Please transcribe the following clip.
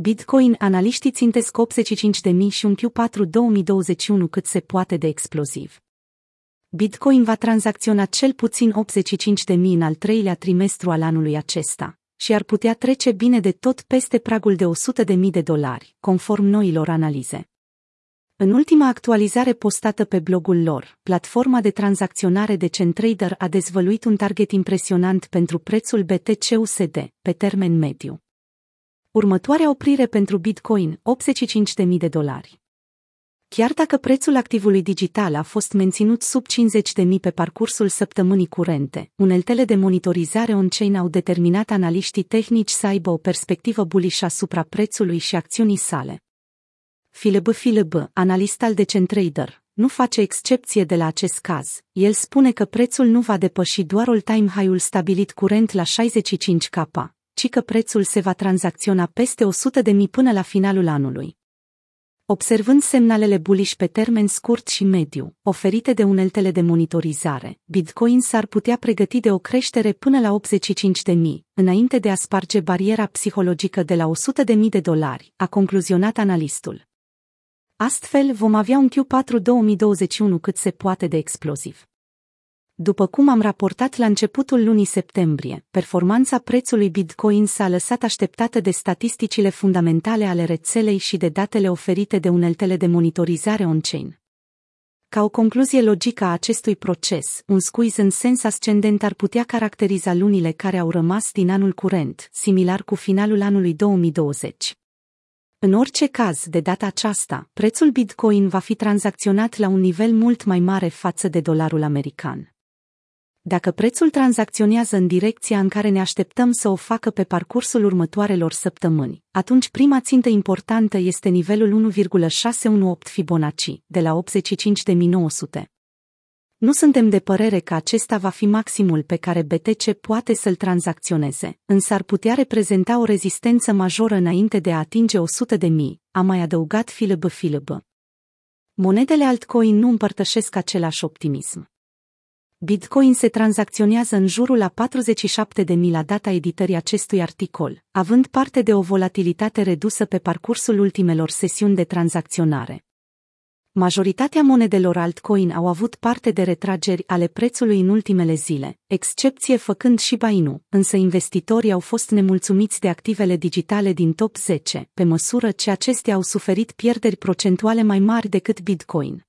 Bitcoin, analiștii țintesc 85.000 și un Q4 2021 cât se poate de exploziv. Bitcoin va tranzacționa cel puțin 85.000 în al treilea trimestru al anului acesta și ar putea trece bine de tot peste pragul de 100.000 de dolari, conform noilor analize. În ultima actualizare postată pe blogul lor, platforma de tranzacționare de CenTrader a dezvăluit un target impresionant pentru prețul BTC-USD pe termen mediu. Următoarea oprire pentru Bitcoin, 85.000 de dolari. Chiar dacă prețul activului digital a fost menținut sub 50.000 pe parcursul săptămânii curente, uneltele de monitorizare on-chain au determinat analiștii tehnici să aibă o perspectivă bullish asupra prețului și acțiunii sale. Philip Philip, analist al Decentrader, nu face excepție de la acest caz. El spune că prețul nu va depăși doar all-time high-ul stabilit curent la 65K, ci că prețul se va tranzacționa peste 100 de mii până la finalul anului. Observând semnalele bullish pe termen scurt și mediu, oferite de uneltele de monitorizare, Bitcoin s-ar putea pregăti de o creștere până la 85 de mii, înainte de a sparge bariera psihologică de la 100 de mii de dolari, a concluzionat analistul. Astfel vom avea un Q4 2021 cât se poate de exploziv. După cum am raportat la începutul lunii septembrie, performanța prețului Bitcoin s-a lăsat așteptată de statisticile fundamentale ale rețelei și de datele oferite de uneltele de monitorizare on-chain. Ca o concluzie logică a acestui proces, un squeeze în sens ascendent ar putea caracteriza lunile care au rămas din anul curent, similar cu finalul anului 2020. În orice caz, de data aceasta, prețul Bitcoin va fi tranzacționat la un nivel mult mai mare față de dolarul american. Dacă prețul tranzacționează în direcția în care ne așteptăm să o facă pe parcursul următoarelor săptămâni, atunci prima țintă importantă este nivelul 1,618 Fibonacci, de la 85.900. Nu suntem de părere că acesta va fi maximul pe care BTC poate să-l tranzacționeze, însă ar putea reprezenta o rezistență majoră înainte de a atinge 100 de mii, a mai adăugat Philip Philip. Monedele altcoin nu împărtășesc același optimism. Bitcoin se tranzacționează în jurul la 47 de mii la data editării acestui articol, având parte de o volatilitate redusă pe parcursul ultimelor sesiuni de tranzacționare. Majoritatea monedelor altcoin au avut parte de retrageri ale prețului în ultimele zile, excepție făcând și Bainu, însă investitorii au fost nemulțumiți de activele digitale din top 10, pe măsură ce acestea au suferit pierderi procentuale mai mari decât Bitcoin.